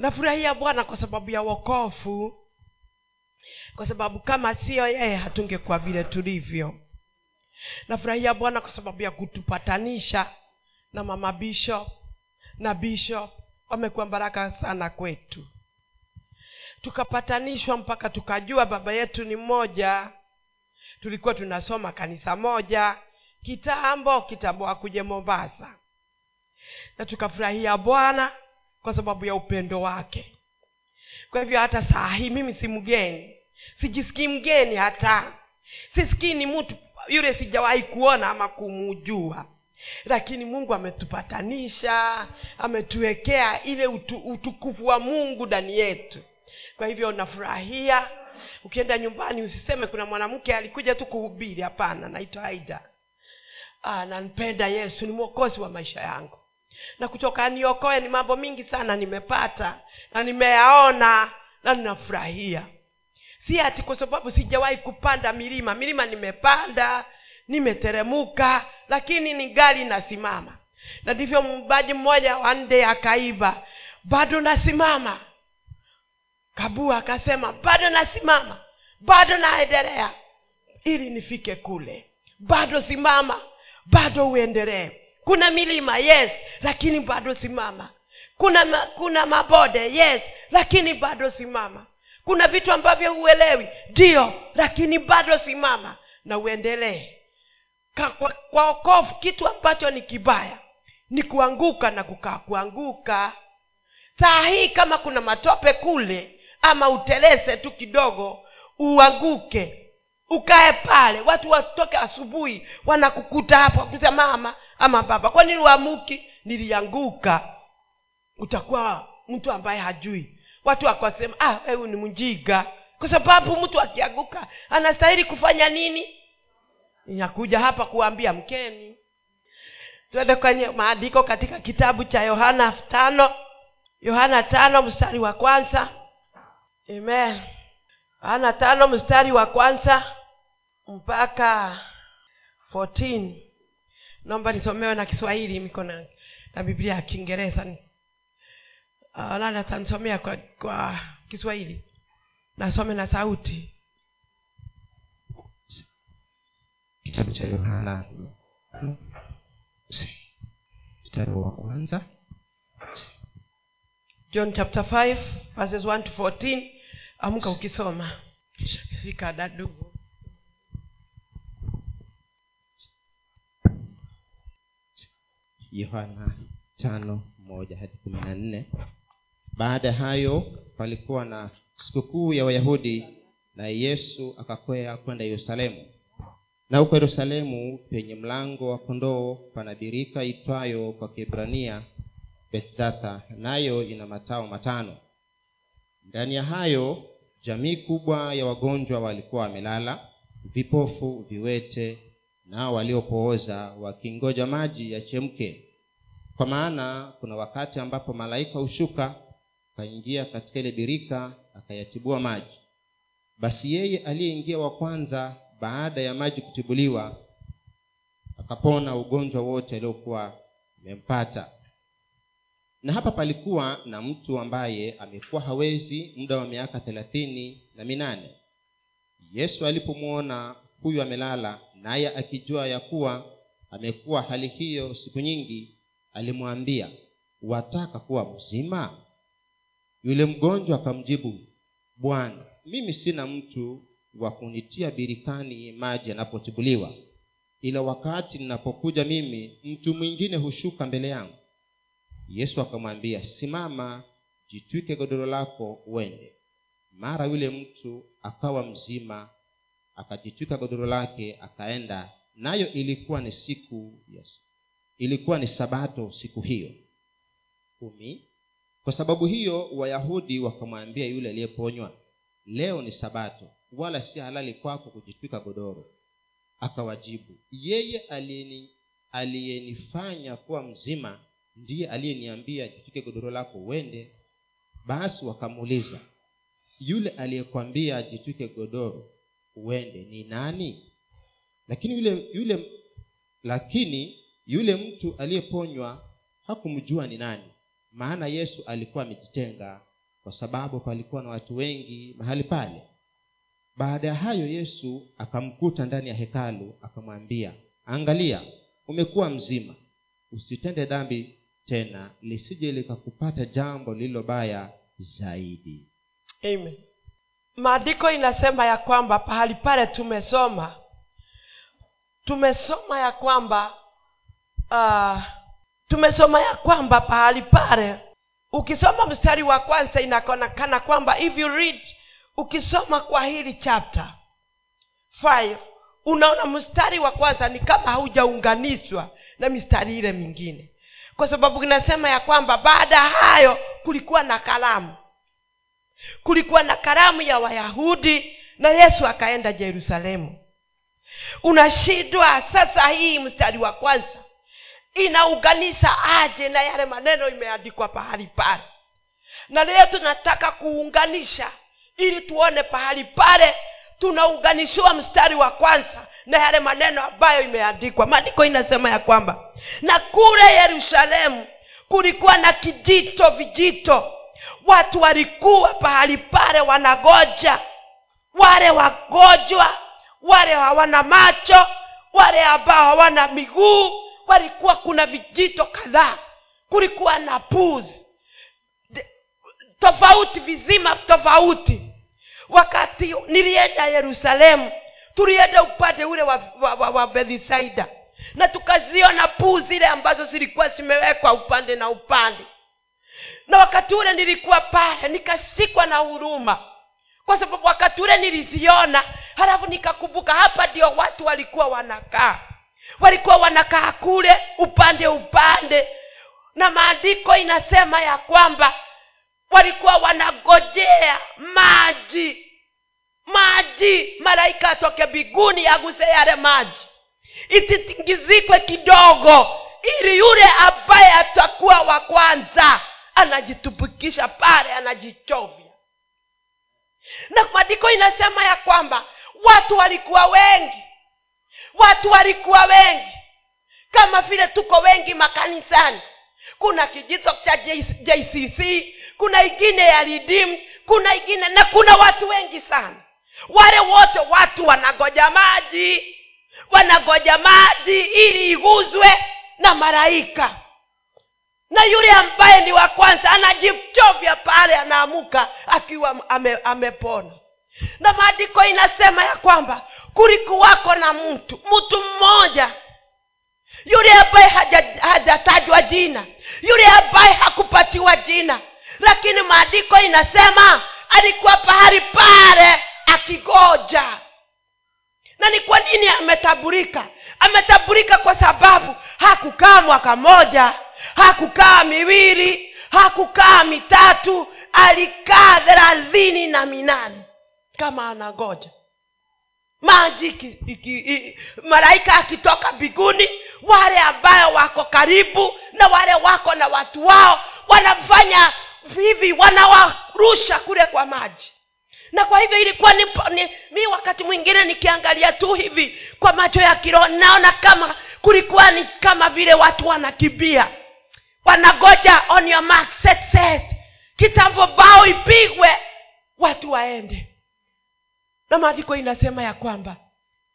nafurahia bwana kwa sababu ya wokofu kwa sababu kama siyo yeye hatungekuwa vile tulivyo. Nafurahia bwana kwa sababu ya kutupatanisha na mama bishop na bishop wamekuwa baraka sana kwetu. Tukapatanishwa mpaka tukajua baba yetu ni mmoja. Tulikuwa tunasoma kanisa moja kitambo kitambo akuje mombasa. Na tukafurahia bwana kwa sababu ya upendo wake. Kwa hivyo hata saa hii mimi si mgeni. Sijisikii mgeni hata. Sisikii ni mtu yule sijawahi kuona ama kumujua lakini mungu ametupatanisha ametuwekea ile utu, utukufu wa mungu ndani yetu. Kwa hivyo nafurahia. Ukienda nyumbani usiseme kuna mwanamke alikuja tu kuhubiri. Hapana naitwa aida. Ah, nampenda yesu ni mwokozi wa maisha yangu na kutoka niokoe ni mambo mingi sana nimepata na nimeyaona na ninafurahia. Si ati kwa sababu sijawahi kupanda milima. Milima nimepanda nimeteremuka lakini ni gari nasimama. Na ndivyo mbaji mmoja wande akaiba bado nasimama. Kabua akasema bado nasimama bado naendelea ili nifike kule. Bado simama bado uendelee. Kuna milima yes lakini bado simama. Kuna ma, kuna mabode yes lakini bado simama. Kuna vitu ambavyo huelewi ndio lakini bado simama. Na uendelee. Kwa, kwa okofu kitu ambacho ni kibaya ni kuanguka na kukaa kuanguka. Saa hii kama kuna matope kule ama utelese tu kidogo uanguke ukae pale. Watu watoke asubuhi wanakukuta hapo kusa mama ama baba kwa nini uamuki nilianguka. Utakuwa mtu ambaye hajui. Watu wakasema ah hebu ni mjiga. Kwa sababu mtu akianguka anastahili kufanya nini? Inakuja hapa kuambia mkeni. Twende kwenye maandiko katika kitabu cha yohana tano yohana tano mstari wa kwanza. Amen. Yohana tano mstari wa kwanza mpaka 14 naomba nisomewe na kiswahili miko na, na biblia ya kiingereza uh, nani atanisomea kwa, kwa kiswahili. Nasome na sauti. Kitabu cha yohana. Mstari wa kwanza. John chapter 5 verses 1 to 14 amka ukisoma. Fika yohana hadi baada ya hayo palikuwa na sikukuu ya wayahudi na yesu akakwea kwenda yerusalemu. Na huko yerusalemu penye mlango wa kondoo pana birika itwayo kwa kiebrania bethzatha nayo ina matao matano. Ndani ya hayo jamii kubwa ya wagonjwa walikuwa wamelala vipofu viwete nao waliopooza wakingoja maji yachemke. Kwa maana kuna wakati ambapo malaika hushuka akaingia katika ile birika akayatibua maji. Basi yeye aliyeingia wa kwanza baada ya maji kutibuliwa akapona ugonjwa wote aliokuwa amempata. Na hapa palikuwa na mtu ambaye amekuwa hawezi muda wa miaka thelathini na minane. Yesu alipomwona huyu amelala naye akijua ya kuwa amekuwa hali hiyo siku nyingi alimwambia wataka kuwa mzima? Yule mgonjwa akamjibu bwana mimi sina mtu wa kunitia birikani maji yanapotibuliwa. Ila wakati ninapokuja mimi mtu mwingine hushuka mbele yangu. Yesu akamwambia simama jitwike godoro lako uende. Mara yule mtu akawa mzima akajitwika godoro lake akaenda. Nayo ilikuwa ni siku yes. ilikuwa ni sabato siku hiyo kumi. Kwa sababu hiyo wayahudi wakamwambia yule aliyeponywa leo ni sabato wala si halali kwako kujitwika godoro. Akawajibu yeye aliyeni- aliyenifanya kuwa mzima ndiye aliyeniambia jitwike godoro lako uende. Basi wakamuuliza yule aliyekwambia jitwike godoro uende ni nani? Lakini yule yule lakini yule mtu aliyeponywa hakumjua ni nani. Maana yesu alikuwa amejitenga kwa sababu palikuwa na watu wengi mahali pale. Baada ya hayo yesu akamkuta ndani ya hekalu akamwambia angalia umekuwa mzima. Usitende dhambi tena lisije likakupata jambo lililo baya zaidi. Amen maandiko inasema ya kwamba pahali pale tumesoma tumesoma ya kwamba uh, tumesoma ya kwamba pahali pale ukisoma mstari wa kwanza inaonekana kwamba if you read ukisoma kwa hili chapter five unaona mstari wa kwanza ni kama haujaunganishwa na mistari ile mingine. Kwa sababu inasema ya kwamba baada ya hayo kulikuwa na kalamu kulikuwa na karamu ya wayahudi na yesu akaenda yerusalemu unashindwa sasa hii mstari wa kwanza. Inaunganisha aje na yale maneno imeandikwa pahali pale. Na leo tunataka kuunganisha ili tuone pahali pale tunaunganishiwa mstari wa kwanza na yale maneno ambayo imeandikwa. Maandiko inasema ya kwamba na kule yerusalemu kulikuwa na kijito vijito watu walikuwa pahali pale wanagoja. Wale wagonjwa wale hawana macho wale ambao hawana miguu walikuwa kuna vijito kadhaa. Kulikuwa na puzi. Tofauti vizima tofauti. Wakati nilienda yerusalemu tulienda upande ule wa, wa, wa, wa bethisaida na tukaziona puu zile ambazo zilikuwa zimewekwa upande na upande na wakati ule nilikuwa pale nikasikwa na huruma. Kwa sababu wakati ule niliziona halafu nikakumbuka hapa ndio watu walikuwa wanakaa. Walikuwa wanakaa kule upande upande. Na maandiko inasema ya kwamba walikuwa wanagojea maji. Maji malaika atoke biguni aguse yale maji. Ititingizikwe kidogo ili yule ambaye atakuwa wa kwanza anajitupikisha pale anajichovya. Na madiko inasema ya kwamba watu walikuwa wengi. Watu walikuwa wengi. Kama vile tuko wengi makanisani. Kuna kijito cha jcc kuna ingine ya redeem kuna ingine na kuna watu wengi sana. Wale wote watu wanagoja maji wanagoja maji ili iguzwe na malaika na yule ambaye ni wa kwanza anajichovya pale anaamuka akiwa ame, amepona. Na maandiko inasema ya kwamba kulikuwako na mtu mtu mmoja. Yule ambaye hajatajwa haja jina yule ambaye hakupatiwa jina. Lakini maandiko inasema alikuwa pahali pale akigoja. Na ni kwa nini ametaburika ametaburika kwa sababu hakukaa mwaka moja hakukaa miwili hakukaa mitatu alikaa thelathini na minane. Kama anagoja maji malaika akitoka biguni wale ambayo wako karibu na wale wako na watu wao wanafanya hivi wanawarusha kule kwa maji. Na kwa hivyo ilikuwa ni, ni mi wakati mwingine nikiangalia tu hivi kwa macho ya kiroho naona kama kulikuwa ni kama vile watu wanakimbia wanagoja on your mark set set. Kitambo bao ipigwe watu waende. Na maandiko inasema ya kwamba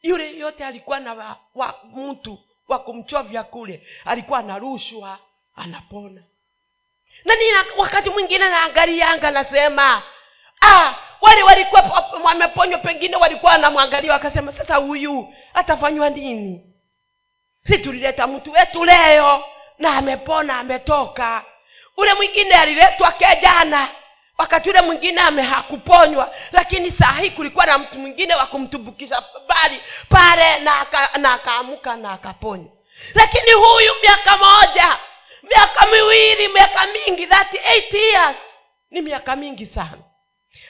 yule yote alikuwa na wa, wa, mtu wa kumchovya kule alikuwa anarushwa anapona. Na nina wakati mwingine naangalianga nasema ah, wale walikuwa wameponywa pengine walikuwa wanamwangalia wakasema sasa huyu atafanywa nini? Si tulileta mtu wetu leo na amepona ametoka. Ule mwingine aliletwa kejana wakati ule mwingine amehakuponywa lakini saa hii kulikuwa na mtu mwingine wa kumtumbukisha bali pale na aka, na akaamuka na akaponywa. Lakini huyu miaka moja miaka miwili miaka mingi that eight years ni miaka mingi sana.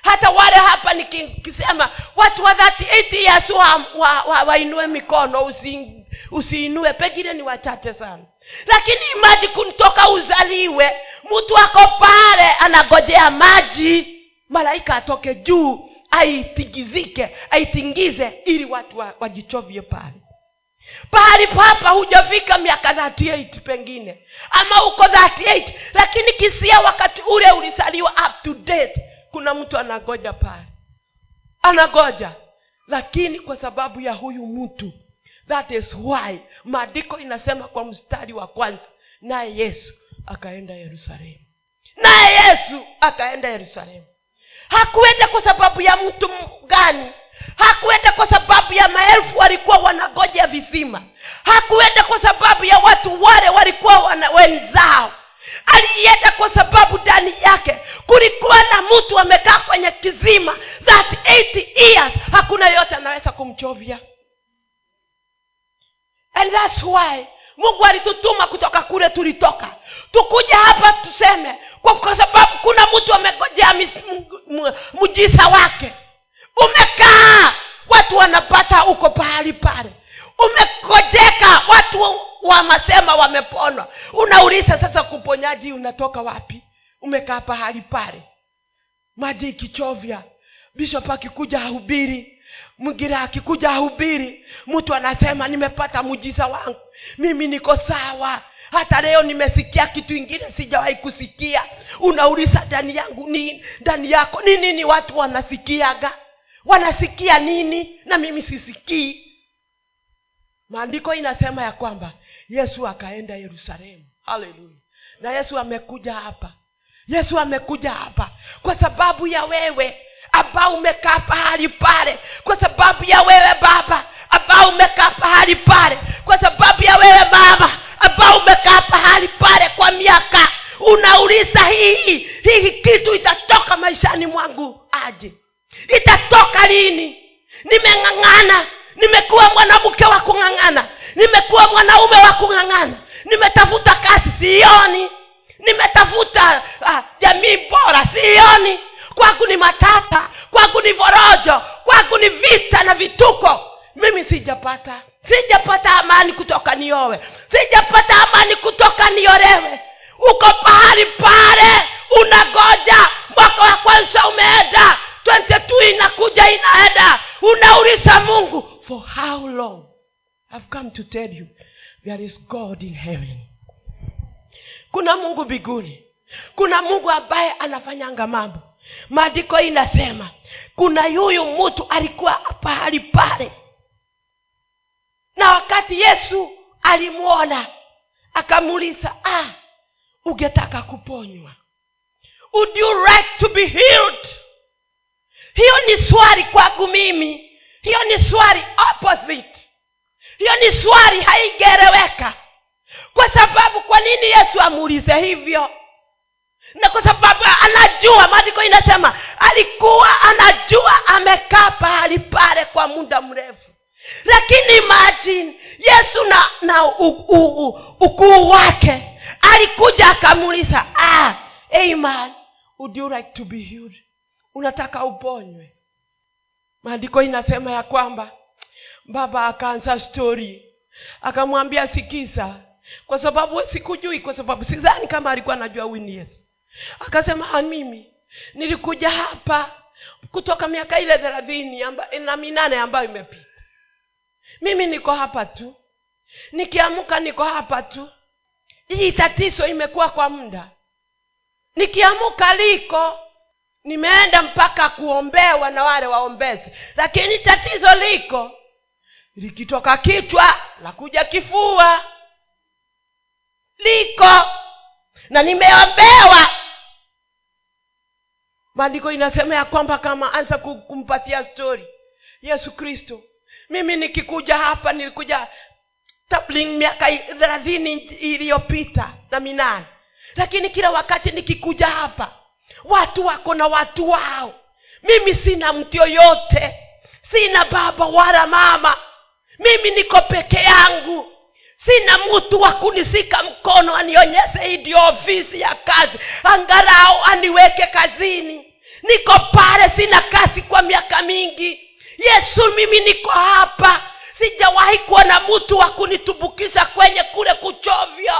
Hata wale hapa nikisema watu wa that eight years wainue wa, wa, wa mikono usi, usiinue pengine ni wachache sana. Lakini maji kutoka uzaliwe mtu ako pale anagojea maji malaika atoke juu aitingizike aitingize ili watu wa, wajichovye pale. Pahali papa hujafika miaka 38 pengine ama uko 38 lakini kisia wakati ule ulisaliwa up to date kuna mtu anagoja pale. Anagoja lakini kwa sababu ya huyu mtu that is why maandiko inasema kwa mstari wa kwanza naye yesu akaenda yerusalemu. Naye yesu akaenda yerusalemu. Hakuenda kwa sababu ya mtu gani? Hakuenda kwa sababu ya maelfu walikuwa wanagoja visima hakuenda kwa sababu ya watu wale walikuwa wana wenzao. Alienda kwa sababu ndani yake kulikuwa na mtu amekaa kwenye kizima that 80 years hakuna yote anaweza kumchovya and thats why mungu alitutuma kutoka kule tulitoka. Tukuja hapa tuseme kwa, sababu kuna mtu amegojea mjisa wake. Umekaa watu wanapata uko pahali pale. Umekojeka watu wamasema wameponwa unauliza sasa kuponyaji unatoka wapi? Umekaa pahali pale. Maji ikichovya bishop akikuja ahubiri mwingine akikuja ahubiri mtu anasema nimepata mujiza wangu. Mimi niko sawa. Hata leo nimesikia kitu ingine sijawahi kusikia. Unauliza ndani yangu nini? Ndani yako ni nini? Watu wanasikiaga. Wanasikia nini? Na mimi sisikii. Maandiko inasema ya kwamba yesu akaenda yerusalemu. Haleluya. Na yesu amekuja hapa. Yesu amekuja hapa kwa sababu ya wewe ambao umekaa pahali pale kwa sababu ya wewe baba ambao umekaa pahali pale kwa sababu ya wewe mama ambao umekaa pahali pale kwa miaka. Unauliza hii hii kitu itatoka maishani mwangu aje? Itatoka lini nimeng'ang'ana nimekuwa mwanamke wa kung'ang'ana nimekuwa mwanaume wa kung'ang'ana nimetafuta kazi sioni. Nimetafuta ah, bora sioni kwangu ni matata kwangu ni vorojo kwangu ni vita na vituko. Mimi sijapata sijapata amani kutoka niowe sijapata amani kutoka niolewe uko pahali pale unagoja mwaka wa kwanza umeenda 22 inakuja inaenda. Unauliza mungu for how long i've come to tell you there is god in heaven? Kuna mungu mbinguni. Kuna mungu ambaye anafanyanga mambo maandiko inasema kuna yuyu mtu alikuwa pahali pale. Na wakati yesu alimwona akamuuliza ah ungetaka kuponywa? Would you like to be healed? Hiyo ni swali kwangu mimi. Hiyo ni swali opposite. Hiyo ni swali haigereweka kwa sababu kwa nini yesu amuulize hivyo na kwa sababu anajua maandiko inasema alikuwa anajua amekaa pahali pale kwa muda mrefu. Lakini imagine yesu na na ukuu wake alikuja akamuuliza ah, hey man would you like to be healed? Unataka uponywe? Maandiko inasema ya kwamba baba akaanza stori akamwambia sikiza kwa sababu sikujui kwa sababu sidhani kama alikuwa anajua wini yesu akasema mimi nilikuja hapa kutoka miaka ile thelathini na minane ambayo imepita. Mimi niko hapa tu. Nikiamka niko hapa tu. Hii tatizo imekuwa kwa muda. Nikiamka liko nimeenda mpaka kuombewa na wale waombezi. Lakini tatizo liko likitoka kichwa la kuja kifua. Liko. Na nimeombewa maandiko inasema ya kwamba kama anza kumpatia stori yesu kristo. Mimi nikikuja hapa nilikuja tabling miaka thelathini iliyopita na minane. Lakini kila wakati nikikuja hapa watu wako na watu wao. Mimi sina mtu yoyote. Sina baba wala mama. Mimi niko peke yangu sina mtu wa kunisika mkono anionyeshe ndio ofisi ya kazi. Angarao aniweke kazini. Niko pale sina kazi kwa miaka mingi. Yesu mimi niko hapa. Sijawahi kuwa na mtu wa kunitumbukisha kwenye kule kuchovya.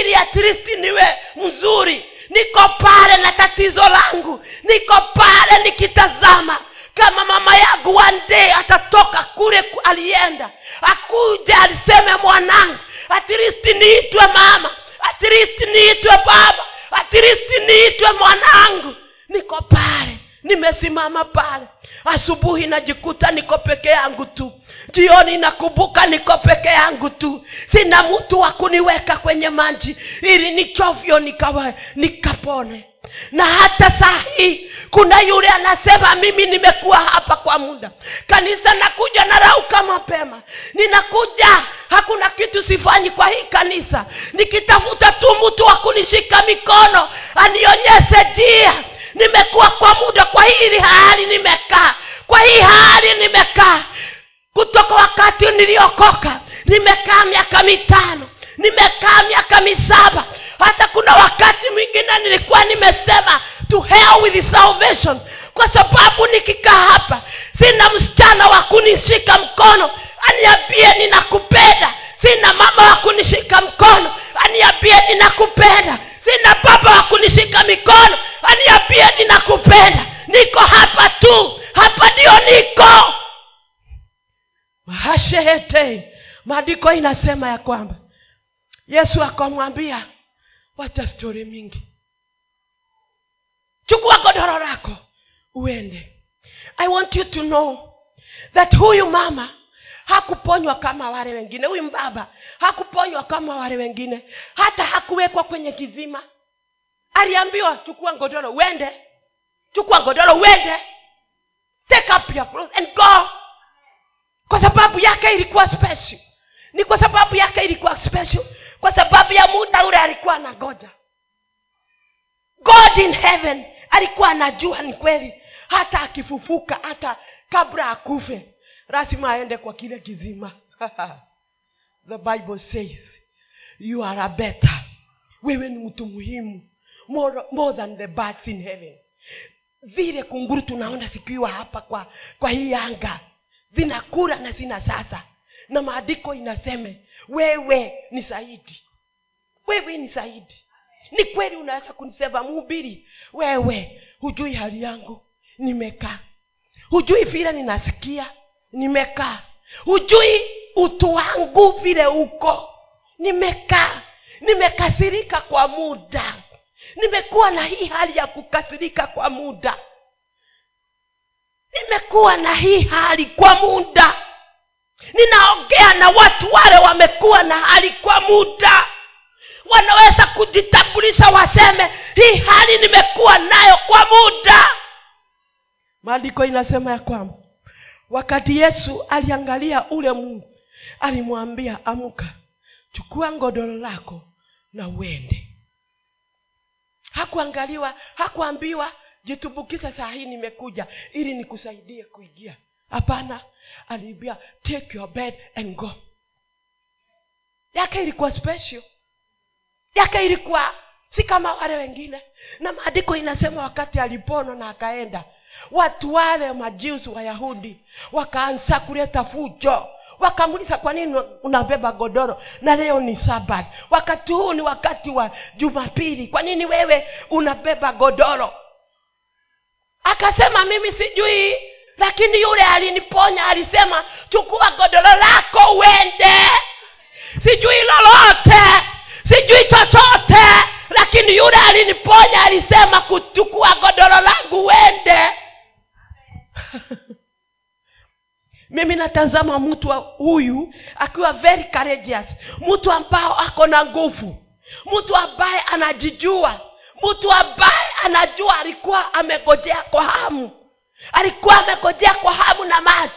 Ili atristi niwe mzuri. Niko pale na tatizo langu. Niko pale nikitazama kama mama yangu one atatoka kule alienda. Akuja aliseme mwanangu atiristi niitwe mama atiristi niitwe baba atiristi niitwe mwanangu. Niko pale nimesimama pale. Asubuhi najikuta niko peke yangu tu. Jioni nakumbuka niko peke yangu tu. Sina mtu wa kuniweka kwenye maji ili nichovyo nikawa nikapone na hata saa hii kuna yule anasema mimi nimekuwa hapa kwa muda. Kanisa nakuja narauka mapema. Ninakuja hakuna kitu sifanyi kwa hii kanisa. Nikitafuta tu mtu wa kunishika mikono anionyeshe njia. Nimekuwa kwa muda kwa hili hali nimekaa. Kwa hii hali nimekaa. Kutoka wakati niliokoka nimekaa miaka mitano. Nimekaa miaka misaba hata kuna wakati mwingine nilikuwa nimesema to hell with salvation. Kwa sababu nikikaa hapa sina msichana wa kunishika mkono aniambie ninakupenda. Sina mama wa kunishika mkono aniambie ninakupenda. Sina baba wa kunishika mikono aniambie ninakupenda. Niko hapa tu hapa ndio niko. Mahashehete maandiko inasema ya kwamba yesu akamwambia wacha stori mingi. Chukua godoro lako uende. I want you to know that huyu mama hakuponywa kama wale wengine. Huyu baba hakuponywa kama wale wengine. Hata hakuwekwa kwenye kizima. Aliambiwa chukua godoro uende. Chukua godoro uende. Take up your clothes and go. Kwa sababu yake ilikuwa special. Ni kwa sababu yake ilikuwa special kwa sababu ya muda ule alikuwa anagoja god in heaven alikuwa anajua ni kweli. Hata akifufuka hata kabla akufe lazima aende kwa kile kizima. The bible says you are a better. Wewe ni mtu muhimu more, more than the birds in heaven. Vile kunguru tunaona zikiwa hapa kwa kwa hii anga zinakula na zina sasa na maandiko inaseme wewe ni zaidi wewe ni zaidi ni kweli unaweza kunisema mhubiri wewe hujui hali yangu nimekaa. Hujui vile ninasikia nimekaa. Hujui utu wangu vile uko nimekaa. Nimekasirika kwa muda. Nimekuwa na hii hali ya kukasirika kwa muda. Nimekuwa na hii hali kwa muda ninaongea na watu wale wamekuwa na hali kwa muda. Wanaweza kujitambulisha waseme hii hali nimekuwa nayo kwa muda. Maandiko inasema ya kwamba wakati yesu aliangalia ule mungu alimwambia amka chukua ngodoro lako na uende. Hakuangaliwa hakuambiwa jitumbukiza saa hii nimekuja ili nikusaidie kuingia. Hapana aliambia take your bed and go. Yake ilikuwa special. Yake ilikuwa si kama wale wengine. Na maandiko inasema wakati aliponwa na akaenda watu wale majiusi wayahudi wakaanza kuleta fujo. Wakamuliza kwa nini unabeba godoro na leo ni sabat wakati huu ni wakati wa jumapili. Kwa nini wewe unabeba godoro? Akasema mimi sijui lakini yule aliniponya alisema chukua godoro lako uende. Sijui lolote sijui chochote. Lakini yule aliniponya alisema kuchukua godoro langu uende. Mimi natazama mtu huyu akiwa very courageous. Mtu ambao ako na nguvu. Mtu ambaye anajijua. Mtu ambaye anajua alikuwa amegojea kwa hamu alikuwa amegojea kwa hamu na mali.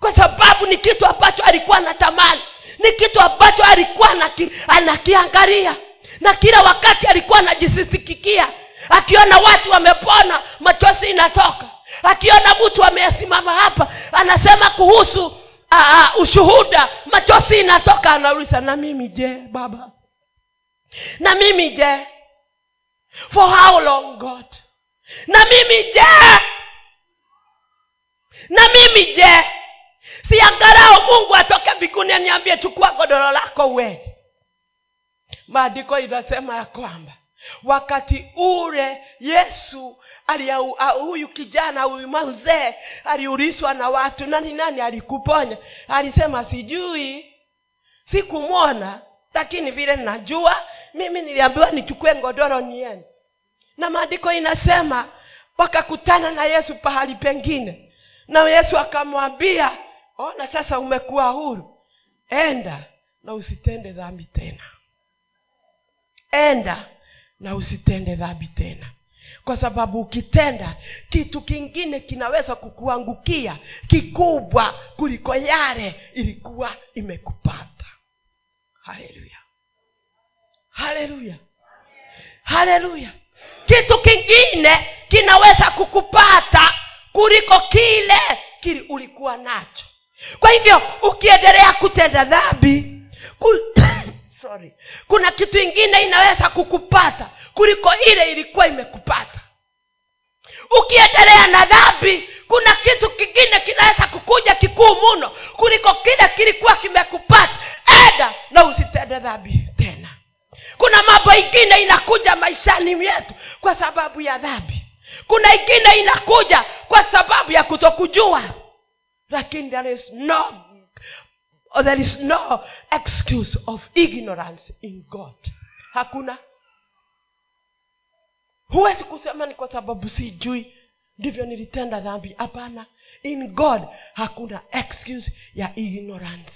Kwa sababu ni kitu ambacho alikuwa anatamani. Ni kitu ambacho alikuwa anaki, anakiangalia. Na kila wakati alikuwa anajisisikikia akiona watu wamepona machozi inatoka. Akiona mtu amesimama hapa anasema kuhusu aa, ushuhuda machozi inatoka. Anauliza na mimi je baba? Na mimi je? For how long god? Na mimi je na mimi je? Siangarao mungu atoke mbinguni aniambie chukua godoro lako uende. Maandiko inasema ya kwamba wakati ule yesu huyu kijana huyu mzee aliulizwa na watu nani nani alikuponya? Alisema sijui sikumwona lakini vile najua mimi niliambiwa nichukue ngodoro niende. Na maandiko inasema wakakutana na yesu pahali pengine na yesu akamwambia ona sasa umekuwa huru. Enda na usitende dhambi tena. Enda na usitende dhambi tena. Kwa sababu ukitenda kitu kingine kinaweza kukuangukia kikubwa kuliko yale ilikuwa imekupata. Haleluya. Haleluya. Haleluya. Kitu kingine kinaweza kukupata kuliko kile kili ulikuwa nacho. Kwa hivyo ukiendelea kutenda dhambi ku... sorry kuna kitu ingine inaweza kukupata kuliko ile ilikuwa imekupata. Ukiendelea na dhambi kuna kitu kingine kinaweza kukuja kikuu muno kuliko kile kilikuwa kimekupata. Eda na usitende dhambi tena. Kuna mambo ingine inakuja maishani mwetu kwa sababu ya dhambi kuna ingine inakuja kwa sababu ya kutokujua. Lakini there is no there is no excuse of ignorance in god. Hakuna. Huwezi kusema ni kwa sababu sijui ndivyo nilitenda dhambi. Hapana. In god hakuna excuse ya ignorance.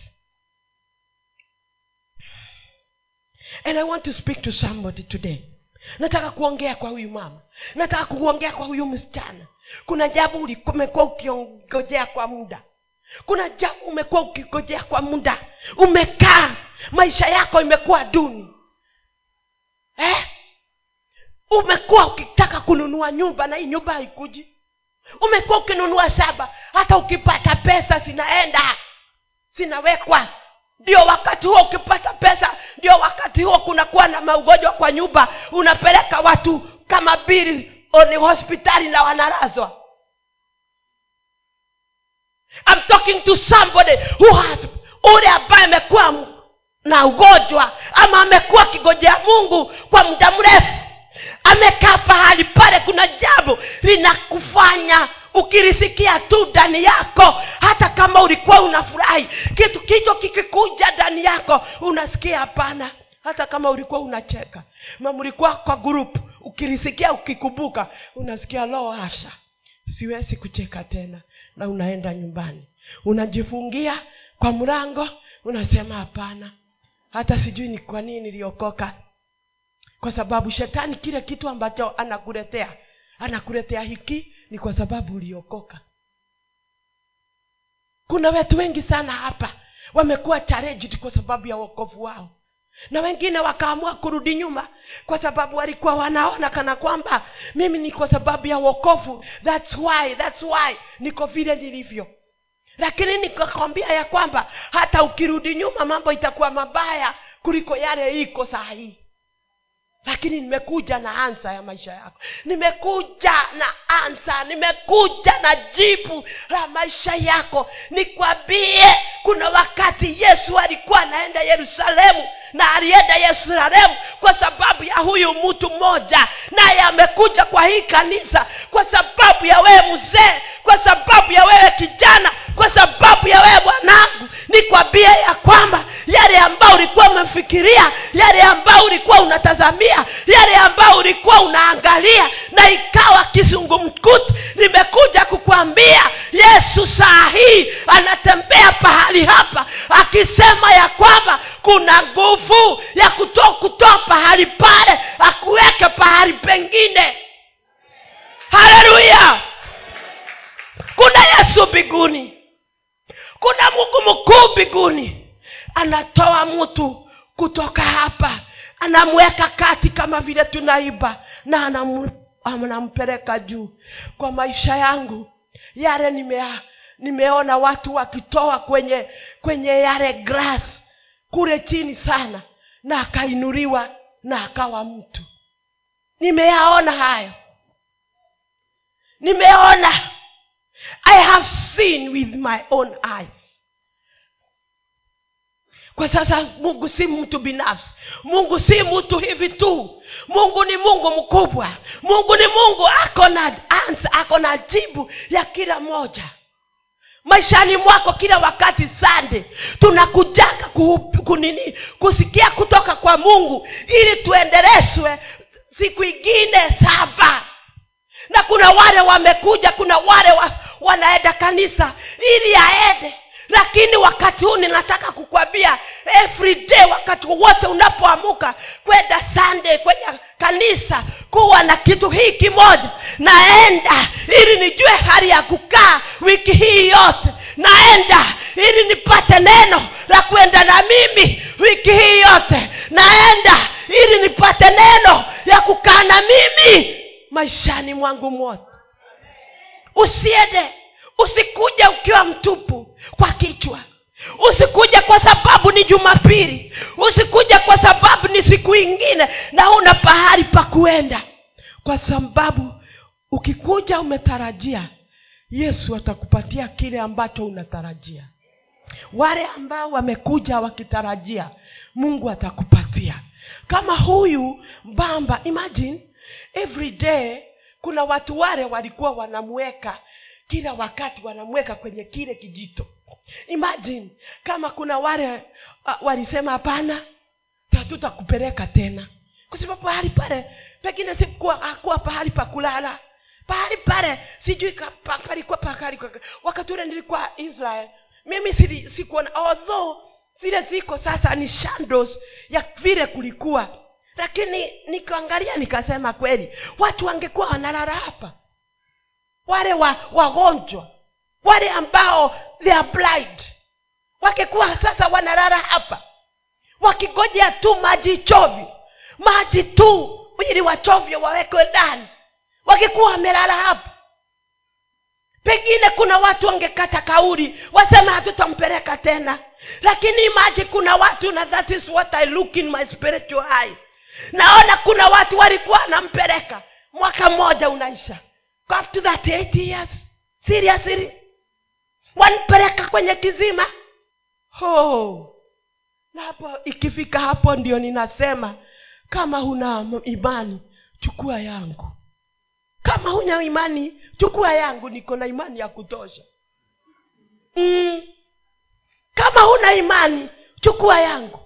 And i want to speak to somebody today nataka kuongea kwa huyu mama. Nataka kuongea kwa huyu msichana. Kuna jambo umekuwa ukiongojea kwa muda. Kuna jambo umekuwa ukingojea kwa muda. Umekaa. Maisha yako imekuwa duni. Eh? umekuwa ukitaka kununua nyumba na hii nyumba haikuji. Umekuwa ukinunua shamba. Hata ukipata pesa zinaenda. Zinawekwa ndio wakati huo ukipata pesa ndio wakati huo kunakuwa na maugonjwa kwa nyumba. Unapeleka watu kama bili ni hospitali na wanalazwa. I'm talking to somebody who has ule ambaye amekuwa na ugonjwa ama amekuwa kigojea mungu kwa muda mrefu amekaa pahali pale kuna jambo linakufanya ukilisikia tu ndani yako hata kama ulikuwa unafurahi kitu kicho kikikuja ndani yako unasikia hapana. Hata kama ulikuwa unacheka mamlikuwa kwa grupu ukilisikia ukikumbuka unasikia loo hasha siwezi kucheka tena na unaenda nyumbani. Unajifungia kwa mlango unasema hapana hata sijui ni kwa nini niliokoka. Kwa sababu shetani kile kitu ambacho anakuletea anakuletea hiki ni kwa sababu uliokoka. Kuna wetu wengi sana hapa wamekuwa challenged kwa sababu ya wokovu wao. Na wengine wakaamua kurudi nyuma kwa sababu walikuwa wanaona kana kwamba mimi ni kwa sababu ya wokovu. Thats why thats why niko vile nilivyo. Lakini nikakwambia ya kwamba hata ukirudi nyuma mambo itakuwa mabaya kuliko yale iko saa hii lakini nimekuja na ansa ya maisha yako. Nimekuja na ansa. Nimekuja na jibu la maisha yako. Nikwambie kuna wakati yesu alikuwa anaenda yerusalemu na alienda yerusalemu kwa sababu ya huyu mtu mmoja naye amekuja kwa hii kanisa kwa sababu ya wewe mzee kwa sababu ya wewe kijana kwa sababu ya wewe bwanangu nikwambie ya kwamba yale ambao ulikuwa umefikiria yale ambao ulikuwa unatazamia yale ambao ulikuwa unaangalia na ikawa kizungumkuti nimekuja kukwambia yesu saa hii anatembea pahali hapa akisema ya kwamba kuna nguvu ya kutoa kutoa pahali pale akuweke pahali pengine. Haleluya kuna yesu mbinguni. Kuna mungu mkuu mbinguni. Anatoa mtu kutoka hapa. Anamweka kati kama vile tunaiba na anampeleka juu. Kwa maisha yangu yale nimea, nimeona watu wakitoa kwenye kwenye yale grass kule chini sana na akainuliwa na akawa mtu. Nimeyaona hayo. Nimeona i have seen with my own eyes. Kwa sasa mungu si mtu binafsi. Mungu si mtu hivi tu. Mungu ni mungu mkubwa. Mungu ni mungu. Ako na ansa ako na jibu ya kila moja. Maishani mwako kila wakati sande tunakujaka kunini kusikia kutoka kwa mungu ili tuendeleshwe siku ingine saba. Na kuna wale wamekuja kuna wale wa, wanaenda kanisa ili aende. Lakini wakati huu ninataka kukwambia everyday wakati wote unapoamuka kwenda sunday kwenye kanisa kuwa na kitu hii kimoja naenda ili nijue hali ya kukaa wiki hii yote. Naenda ili nipate neno la kuenda na mimi wiki hii yote. Naenda ili nipate neno ya kukaa na mimi maishani mwangu mwote usiende. Usikuje ukiwa mtupu kwa kichwa. Usikuja kwa sababu ni jumapili. Usikuja kwa sababu ni siku ingine na una pahali pa kuenda. Kwa sababu ukikuja umetarajia yesu atakupatia kile ambacho unatarajia. Wale ambao wamekuja wakitarajia mungu atakupatia. Kama huyu mbamba imagine every day kuna watu wale walikuwa wanamweka kila wakati wanamweka kwenye kile kijito. Imagine kama kuna wale uh, walisema hapana hatutakupeleka tena. Kwa sababu pahali pale pengine sikuwa hakuwa pahali pa kulala. Pahali pale sijui palikuwa pahali wakati ule nilikuwa israel. Mimi sikuona although vile ziko sasa ni shandos ya vile kulikuwa lakini nikaangalia nikasema kweli watu wangekuwa wanalala hapa. Wale wa wagonjwa wale ambao they are blind wakikuwa sasa wanalala hapa wakigoja tu maji chovyo maji tu ili wachovyo wawekwe ndani wakikuwa wamelala hapa. Pengine kuna watu wangekata kauli wasema hatutampeleka tena lakini maji kuna watu na that is what i look in my spiritual eyes naona kuna watu walikuwa wanampeleka. Mwaka mmoja unaisha. To that eight years. Seriously? Wanipeleka kwenye kizima. Oh. na hapo ikifika hapo ndio ninasema kama huna imani chukua yangu. Kama huna imani chukua yangu niko na imani ya kutosha. Mm. kama huna imani chukua yangu.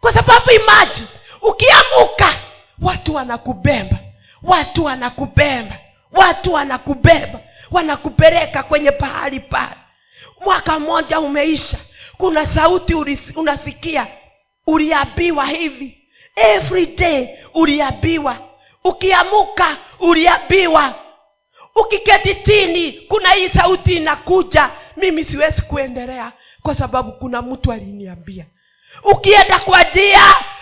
Kwa sababu imaji ukiamuka watu wanakubemba watu wanakubemba watu wanakubeba wanakupeleka kwenye pahali pale. Mwaka mmoja umeisha kuna sauti ulis, unasikia uliambiwa hivi. Every day uliambiwa. Ukiamuka uliambiwa. Ukiketi chini kuna hii sauti inakuja. Mimi siwezi kuendelea kwa sababu kuna mtu aliniambia. Ukienda kwa njia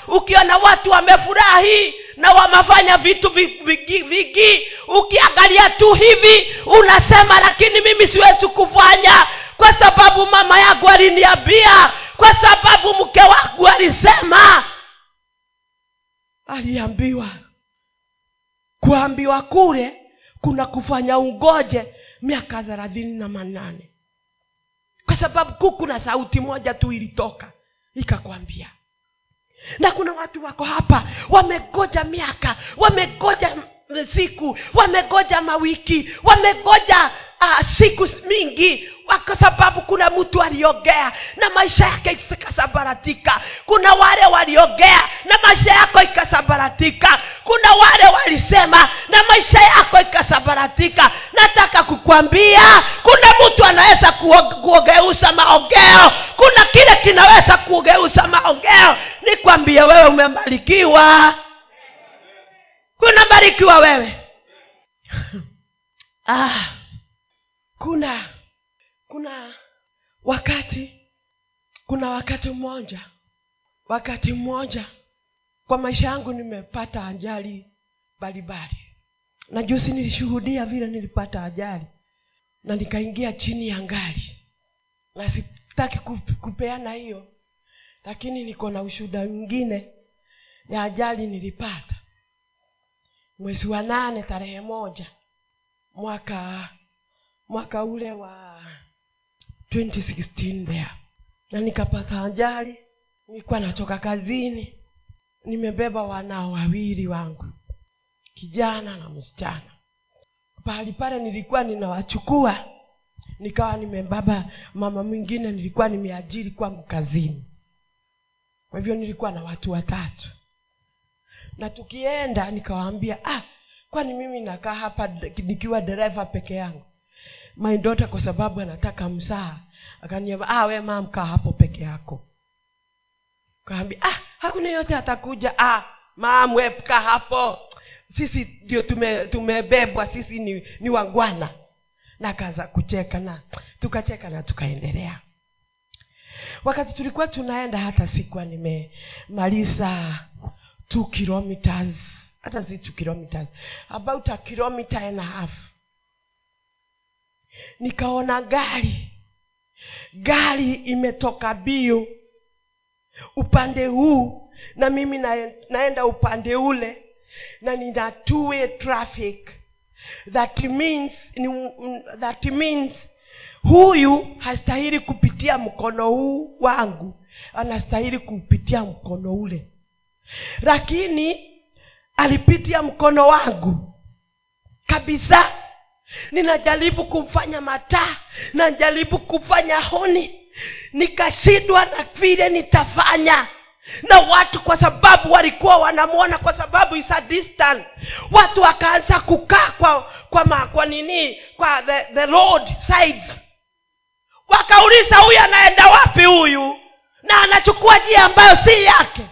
ukiona watu wamefurahi na wamefanya vitu vingi ukiangalia tu hivi unasema lakini mimi siwezi kufanya. Kwa sababu mama yangu aliniambia kwa sababu mke wangu alisema. Aliambiwa kuambiwa kule kuna kufanya ungoje miaka thelathini na manane. Kwa sababu kuku na sauti moja tu ilitoka ikakwambia na kuna watu wako hapa wamegoja miaka wamegoja siku wamegoja mawiki wamegoja uh, siku mingi kwa sababu kuna mtu aliogea na maisha yake ikasambaratika. Kuna wale waliogea na maisha yako ikasambaratika. Kuna wale walisema na maisha yako ikasambaratika. Nataka kukwambia kuna mtu anaweza kuogeuza maongeo kuna kile kinaweza kugeuza maongeo nikwambie wewe umebarikiwa. Kunabarikiwa wewe. Ah, kuna kuna wakati kuna wakati mmoja wakati mmoja kwa maisha yangu nimepata ajali mbalimbali. Na jusi nilishuhudia vile nilipata ajali na nikaingia chini ya ngari na sitaki kupeana hiyo lakini niko na ushuhuda mwingine ya ajali nilipata. Mwezi wa nane tarehe moja mwaka mwaka ule wa 2016 there. Na nikapata ajali nilikuwa natoka kazini nimebeba wanao wawili wangu kijana na msichana. Pahali pale nilikuwa ninawachukua nikawa nimebaba mama mwingine nilikuwa nimeajiri kwangu kazini kwa hivyo nilikuwa na watu watatu. Na tukienda nikawaambia ah kwani mimi nakaa hapa nikiwa dereva peke yangu? Maindota kwa sababu anataka msaa akaniambia ah we mam kaa hapo peke yako. Kaambia ah hakuna yote atakuja. Ah mam we hapo. Sisi ndio tume, tumebebwa sisi ni, ni wangwana. Na kaza kucheka na tukacheka na tukaendelea wakati tulikuwa tunaenda hata sikuwa nimemaliza two kilometers hata si two kilometers about a kilometer and a half. Nikaona gari gari imetoka bio upande huu na mimi naenda upande ule na nina two way traffic. That means that means huyu hastahili kupitia mkono huu wangu anastahili kupitia mkono ule. Lakini alipitia mkono wangu kabisa. Ninajaribu kumfanya mataa najaribu kufanya honi nikashindwa na vile nitafanya. Na watu kwa sababu walikuwa wanamwona kwa sababu isa distant watu wakaanza kukaa kwa kwa, ma, kwa nini kwa the, the road sides wakauliza huyu anaenda wapi huyu? Na anachukua njia ambayo si yake.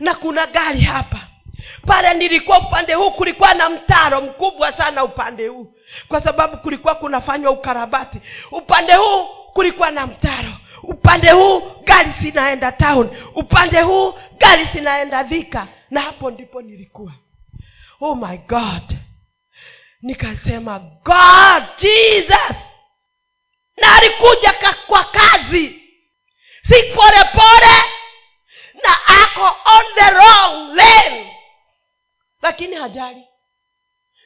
Na kuna gari hapa. Pale nilikuwa upande huu kulikuwa na mtaro mkubwa sana upande huu. Kwa sababu kulikuwa kunafanywa ukarabati. Upande huu kulikuwa na mtaro. Upande huu gari zinaenda town. Upande huu gari zinaenda dhika na hapo ndipo nilikuwa. Oh my god. Nikasema god jesus na alikuja kwa kazi. Si pole pole na ako on the wrong lane. Lakini hajali.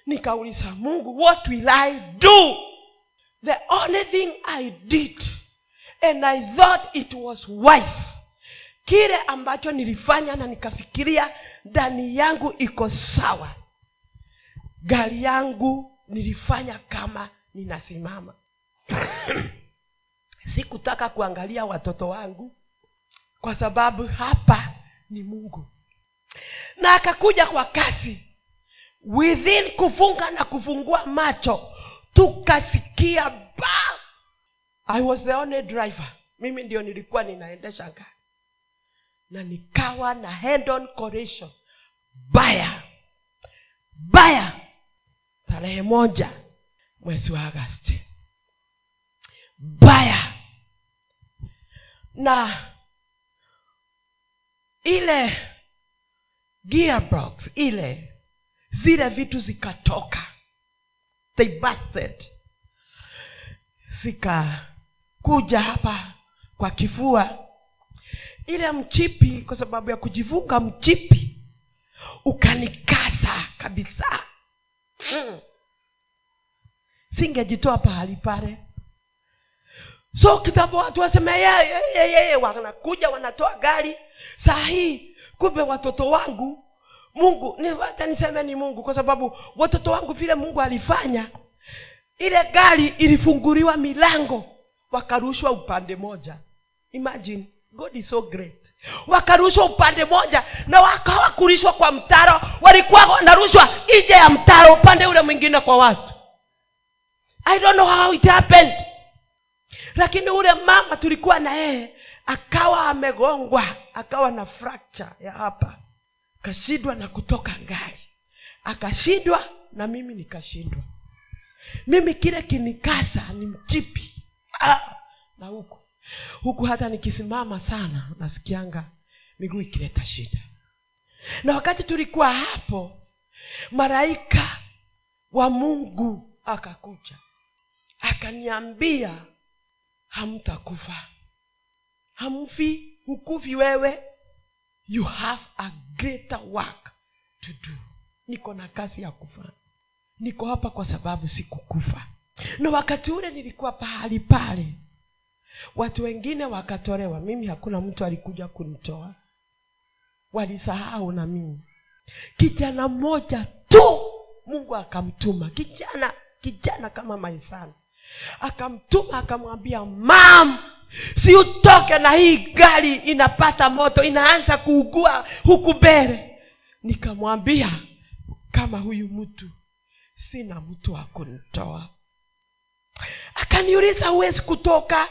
Nikauliza mungu what will i do? The only thing i did and i thought it was wise. Kile ambacho nilifanya na nikafikiria ndani yangu iko sawa. Gari yangu nilifanya kama ninasimama sikutaka kuangalia watoto wangu kwa sababu hapa ni mungu. Na akakuja kwa kasi. Within kufunga na kufungua macho tukasikia ba! I was the only driver. Mimi ndio nilikuwa ninaendesha gari. Na nikawa na head on baya! Baya! Tarehe moja mwezi wa agasti baya na ile gearbox ile zile vitu zikatoka. They busted. Zikakuja hapa kwa kifua. Ile mchipi kwa sababu ya kujivuka mchipi ukanikasa kabisa. Mm. singejitoa pahali pale so kitambo watu waseme yeye wanakuja wanatoa gari. Saa hii kumbe watoto wangu mungu hata niseme ni mungu kwa sababu watoto wangu vile mungu alifanya ile gari ilifunguliwa milango wakarushwa upande moja. Imagine god is so great. Wakarushwa upande moja na wakawakurishwa kwa mtaro walikuwa wanarushwa nje ya mtaro upande ule mwingine kwa watu. I don't know how it happened lakini ule mama tulikuwa na yeye akawa amegongwa akawa na fracture ya hapa. Akashindwa na kutoka ngari. Akashindwa na mimi nikashindwa. Mimi kile kinikasa ni mchipi. Ah, na huku. Huku hata nikisimama sana nasikianga miguu ikileta shida. Na wakati tulikuwa hapo malaika wa mungu akakuja. Akaniambia hamtakufa. Hamfi hukufi wewe. You have a greater work to do. Niko na kazi ya kufanya niko hapa kwa sababu sikukufa. Na wakati ule nilikuwa pahali pale watu wengine wakatolewa. Mimi hakuna mtu alikuja kunitoa. Walisahau na mimi. Kijana mmoja tu mungu akamtuma. Kijana kijana kama maisana akamtuma akamwambia mam si utoke na hii gari inapata moto inaanza kuugua huku mbele. Nikamwambia kama huyu mtu sina mtu wa kunitoa. Akaniuliza huwezi kutoka?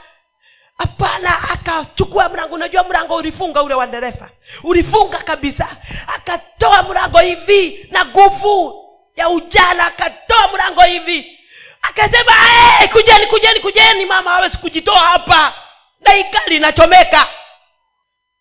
Hapana akachukua mlango. Unajua mlango ulifunga ule wa dereva ulifunga kabisa. Akatoa mlango hivi na nguvu ya ujana akatoa mlango hivi akasema hey, kujeni kujeni kujeni mama hawezi kujitoa hapa. Daikali inachomeka.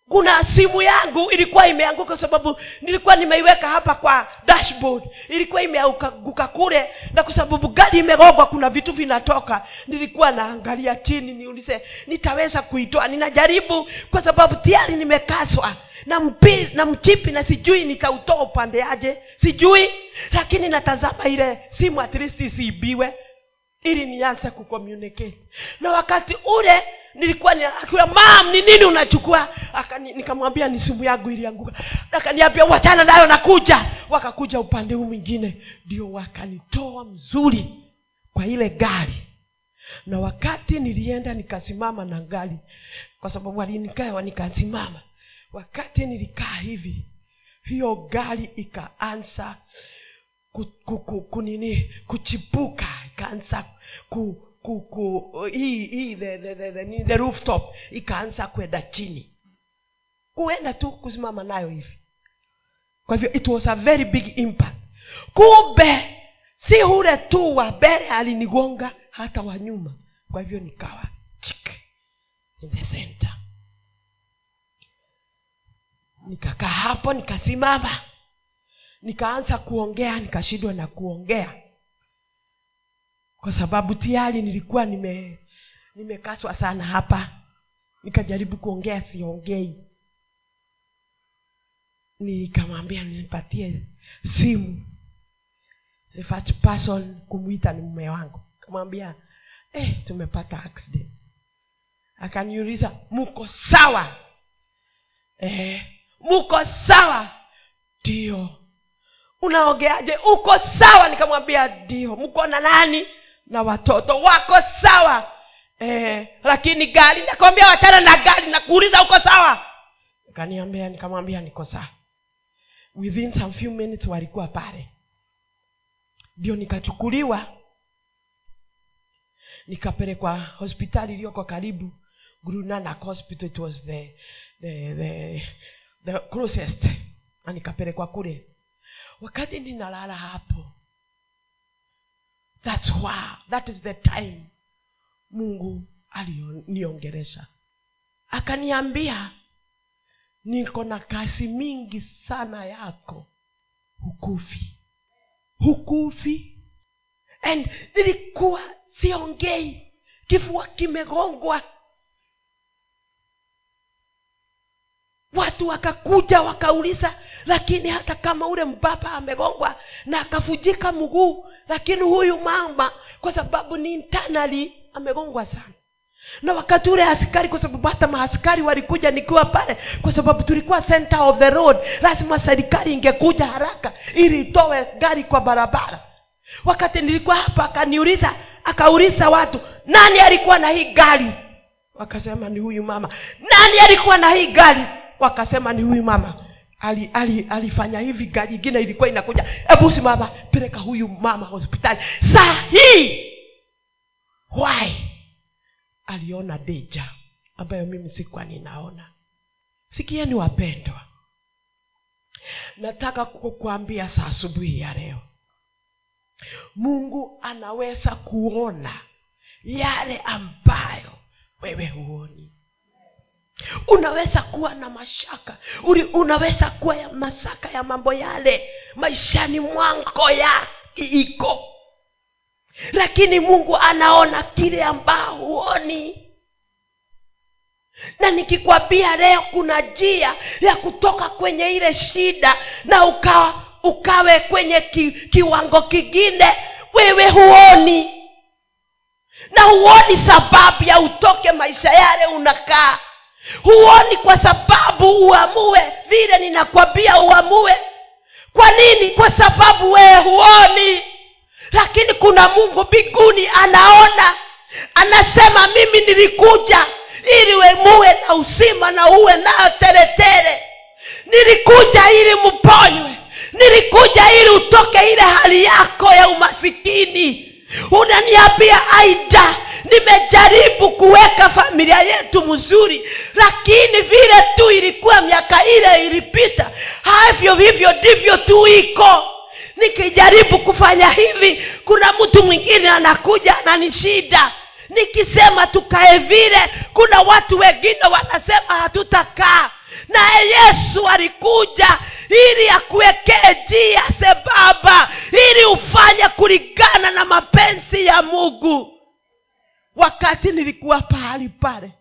Kuna simu yangu ilikuwa imeanguka sababu nilikuwa nimeiweka hapa kwa dashboard. Ilikuwa imeanguka kule na kwa sababu gari imegogwa kuna vitu vinatoka. Nilikuwa naangalia chini niulize nitaweza kuitoa? Ninajaribu kwa sababu tiari nimekaswa na mpi, na mchipi na sijui nitautoa upande aje sijui. Lakini natazama ile simu at least isiibiwe ili nianze kucommunicate. Na wakati ule nilikuwa akiwa mam ni nini unachukua? Nikamwambia ni simu yangu ilianguka. Akaniambia wachana nayo nakuja. Wakakuja upande huu mwingine ndio wakanitoa mzuri kwa ile gari. Na wakati nilienda nikasimama na gari kwa sababu walinikawa nikasimama wakati nilikaa hivi hiyo gari ikaanza ku, ku, ku, kunini kuchipuka ikaanza ku, ku, ku, the, the, the, the, the rooftop ikaanza kwenda chini. Kuenda tu kusimama nayo hivi. Kwa hivyo it was a very big impact. Kumbe si ule tu wa mbele alinigonga hata wa nyuma. Kwa hivyo nikawa chik in the center. Nikakaa hapo nikasimama nikaanza kuongea nikashindwa na kuongea. Kwa sababu tayari nilikuwa nime nimekaswa sana hapa. Nikajaribu kuongea siongei. Nikamwambia nipatie simu. The first person kumwita ni mume wangu. Kamwambia eh, tumepata accident. Akaniuliza muko sawa? Eh, muko sawa. Ndio unaongeaje uko sawa? Nikamwambia ndio. Mko na nani? Na watoto. Wako sawa. Eh, lakini gari nakwambia wachana na gari nakuuliza uko sawa? Kaniambia nikamwambia niko sawa. Within some few minutes walikuwa pale. Ndio nikachukuliwa. Nikapelekwa hospitali iliyoko karibu. Grunanak hospital it was the, the, the, the closest. Na nikapelekwa kule wakati ninalala hapo thats why that is the time mungu aliniongeresha akaniambia niko na kazi mingi sana yako. Hukufi. Hukufi. And nilikuwa siongei. Kifua kimegongwa watu wakakuja wakauliza lakini hata kama ule mbaba amegongwa na akavujika mguu lakini huyu mama kwa sababu ni internally amegongwa sana. Na wakati ule askari kwa sababu hata maaskari walikuja nikiwa pale kwa sababu tulikuwa center of the road lazima serikali ingekuja haraka ili itoe gari kwa barabara. Wakati nilikuwa hapa akaniuliza akauliza watu nani alikuwa na hii gari? Wakasema ni huyu mama. Nani alikuwa na hii gari wakasema ni huyu mama. Ali, ali, alifanya hivi gari ingine ilikuwa inakuja. Hebu simama peleka huyu mama hospitali. Saa hii! Why? Aliona deja ambayo mimi sikuwa ninaona. Sikieni wapendwa nataka kukuambia saa asubuhi ya leo. Mungu anaweza kuona yale ambayo wewe huoni unaweza kuwa na mashaka. Uli, unaweza kuwa ya mashaka ya mambo yale. Maishani mwako ya iko. Lakini mungu anaona kile ambao huoni. Na nikikwambia leo kuna njia ya kutoka kwenye ile shida na ukawa ukawe kwenye ki, kiwango kingine wewe huoni. Na huoni sababu ya utoke maisha yale unakaa huoni kwa sababu uamue vile ninakwambia uamue. Kwa nini? Kwa sababu wewe huoni. Lakini kuna mungu mbinguni anaona. Anasema mimi nilikuja ili wemuwe na usima na uwe nayo teretere. Nilikuja ili mponywe nilikuja ili utoke ile hali yako ya umasikini unaniambia aida nimejaribu kuweka familia yetu mzuri lakini vile tu ilikuwa miaka ile ilipita havyo vivyo ndivyo tu iko. Nikijaribu kufanya hivi kuna mtu mwingine anakuja ananishida. Nikisema tukae vile kuna watu wengine wanasema hatutakaa. Naye yesu alikuja ili akuwekee njia sebaba ili ufanye kulingana na mapenzi ya mungu. Wakati nilikuwa pahali pale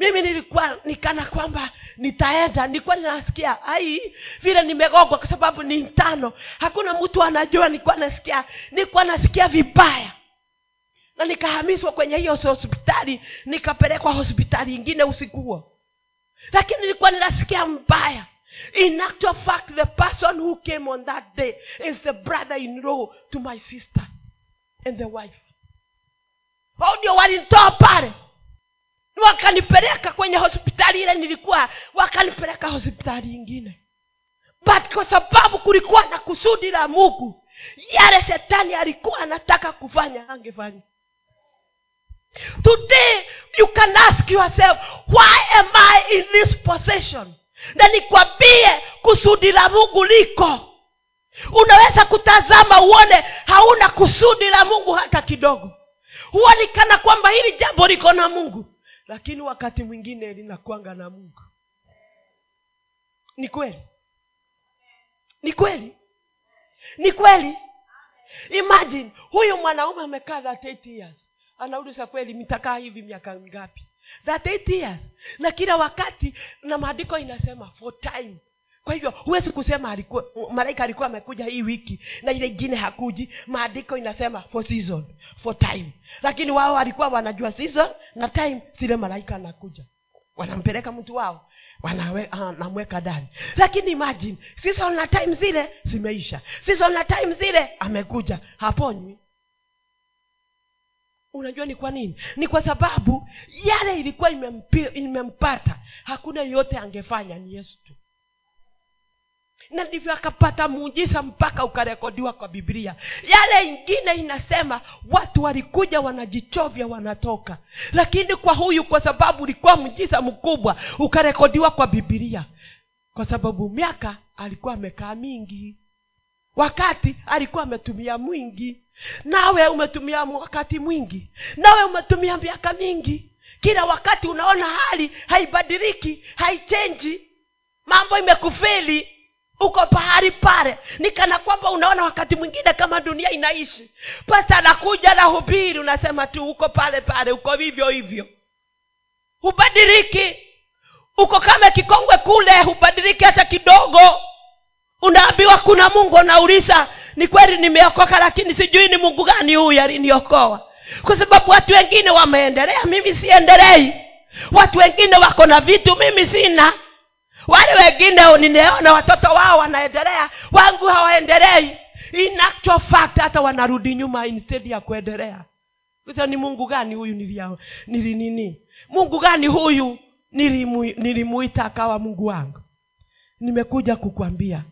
mimi nilikuwa nikana kwamba nitaenda. Nilikuwa ninasikia ai vile nimegogwa kwa sababu ni mtano. Hakuna mtu anajua nilikuwa nasikia nilikuwa nasikia vibaya. Na nikahamiswa kwenye hiyo hospitali nikapelekwa hospitali ingine usiku huo. Lakini nilikuwa ninasikia mbaya in actual fact the person who came on that day is the brother in law to my sister and the wife. Hao ndio walinitoa pale. Wakanipeleka kwenye hospitali ile nilikuwa wakanipeleka hospitali ingine. But kwa sababu kulikuwa na kusudi la mungu yale shetani alikuwa anataka kufanya angefanya. Today you can ask yourself why am i in this position na nikwambie kusudi la mungu liko. Unaweza kutazama uone hauna kusudi la mungu hata kidogo. Huoni kana kwamba hili jambo liko na mungu lakini wakati mwingine linakwanga na mungu. Ni kweli? Ni kweli? Ni kweli? Imagine huyu mwanaume amekaa that eight years anauliza kweli mitakaa hivi miaka mingapi? That eight years. Na kila wakati na maandiko inasema for time. Kwa hivyo huwezi kusema alikuwa malaika alikuwa amekuja hii wiki na ile ingine hakuji. Maandiko inasema for season for time. Lakini wao walikuwa wanajua season na time zile malaika anakuja wanampeleka mtu wao wanamweka ndani. Lakini imagine season na time zile zimeisha. Season na time zile amekuja. Haponywi unajua ni kwa nini? Ni kwa sababu yale ilikuwa imempata hakuna yote angefanya ni yesu tu. Na ndivyo akapata muujiza mpaka ukarekodiwa kwa biblia. Yale ingine inasema watu walikuja wanajichovya wanatoka. Lakini kwa huyu kwa sababu ulikuwa mjiza mkubwa ukarekodiwa kwa biblia. Kwa sababu miaka alikuwa amekaa mingi wakati alikuwa ametumia mwingi. Nawe umetumia wakati mwingi. Nawe umetumia miaka mingi. Kila wakati unaona hali haibadiliki haichenji. Mambo imekufeli. Uko pahali pale. Nikana kwamba unaona wakati mwingine kama dunia inaishi. Pasa anakuja na hubiri unasema tu uko pale pale uko hivyo hivyo. Hubadiliki. Uko kama kikongwe kule hubadiliki hata kidogo unaambiwa kuna mungu unauliza ni kweli nimeokoka lakini sijui ni mungu gani huyu aliniokoa kwa sababu watu wengine wameendelea mimi siendelei. Watu wengine wako na vitu mimi sina. Wale wengine ninaona watoto wao wanaendelea wangu hawaendelei. In hata wanarudi nyuma instead ya kuendelea. Kusa ni mungu gani huyu nili nini? Mungu gani huyu nilimu, nilimuita akawa mungu wangu? Nimekuja kukwambia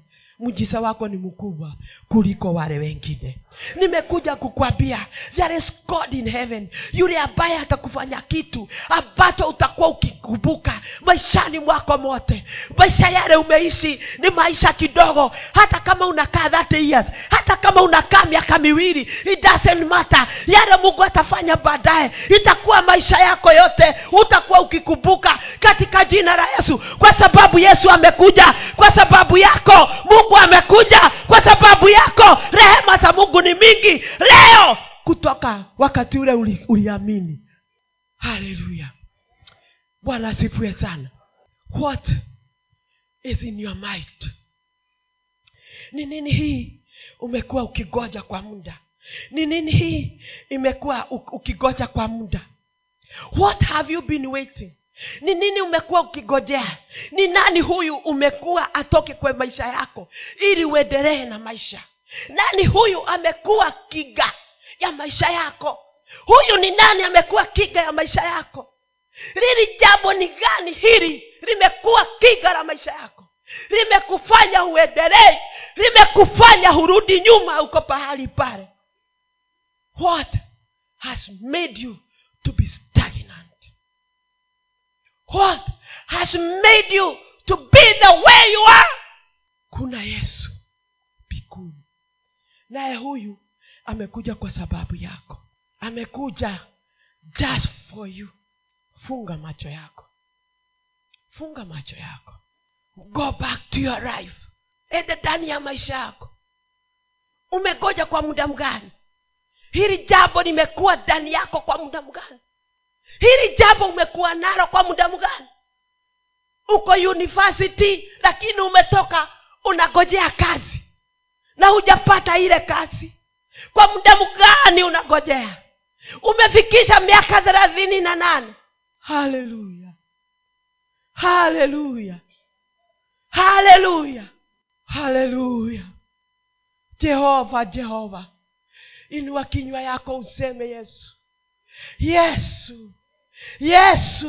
mjisa wako ni mkubwa kuliko wale wengine nimekuja kukwambia there is god in heaven. Yule ambaye atakufanya kitu ambacho utakuwa ukikumbuka maishani mwako mote. Maisha yale umeishi ni maisha kidogo. Hata kama unakaa 30 years hata kama unakaa miaka miwili it doesn't matter. Yale mungu atafanya baadaye itakuwa maisha yako yote utakuwa ukikumbuka katika jina la yesu. Kwa sababu yesu amekuja kwa sababu yako mungu amekuja kwa sababu yako rehema za mungu ni mingi leo! Kutoka wakati ule uli- uliamini. Haleluya. Bwana asifue sana. What is in your mind? Ni nini hii umekuwa ukigoja kwa muda? Ni nini hii imekuwa ukigoja kwa muda? What have you been waiting? Ni nini umekuwa ukigojea? Ni nani huyu umekuwa atoke kwa maisha yako ili uendelee na maisha nani huyu amekuwa kiga ya maisha yako? Huyu ni nani amekuwa kiga ya maisha yako? Lili jambo ni gani hili limekuwa kiga la maisha yako? Limekufanya uendelee limekufanya hurudi nyuma uko pahali pale. What has made you to be stagnant? What has made you to be the way you are? Kuna yesu naye huyu amekuja kwa sababu yako. Amekuja just for you. Funga macho yako. Funga macho yako. Go back to your life. Ende ndani ya maisha yako. Umegoja kwa muda mgani? Hili jambo limekuwa ndani yako kwa muda mgani? Hili jambo umekuwa nalo kwa muda mgani? Uko university lakini umetoka unagojea kazi na hujapata ile kazi. Kwa muda mgani unagojea umefikisha miaka thelathini na nane. Haleluya. Haleluya. Haleluya. Haleluya. Jehova jehova. Inua kinywa yako useme yesu. Yesu. Yesu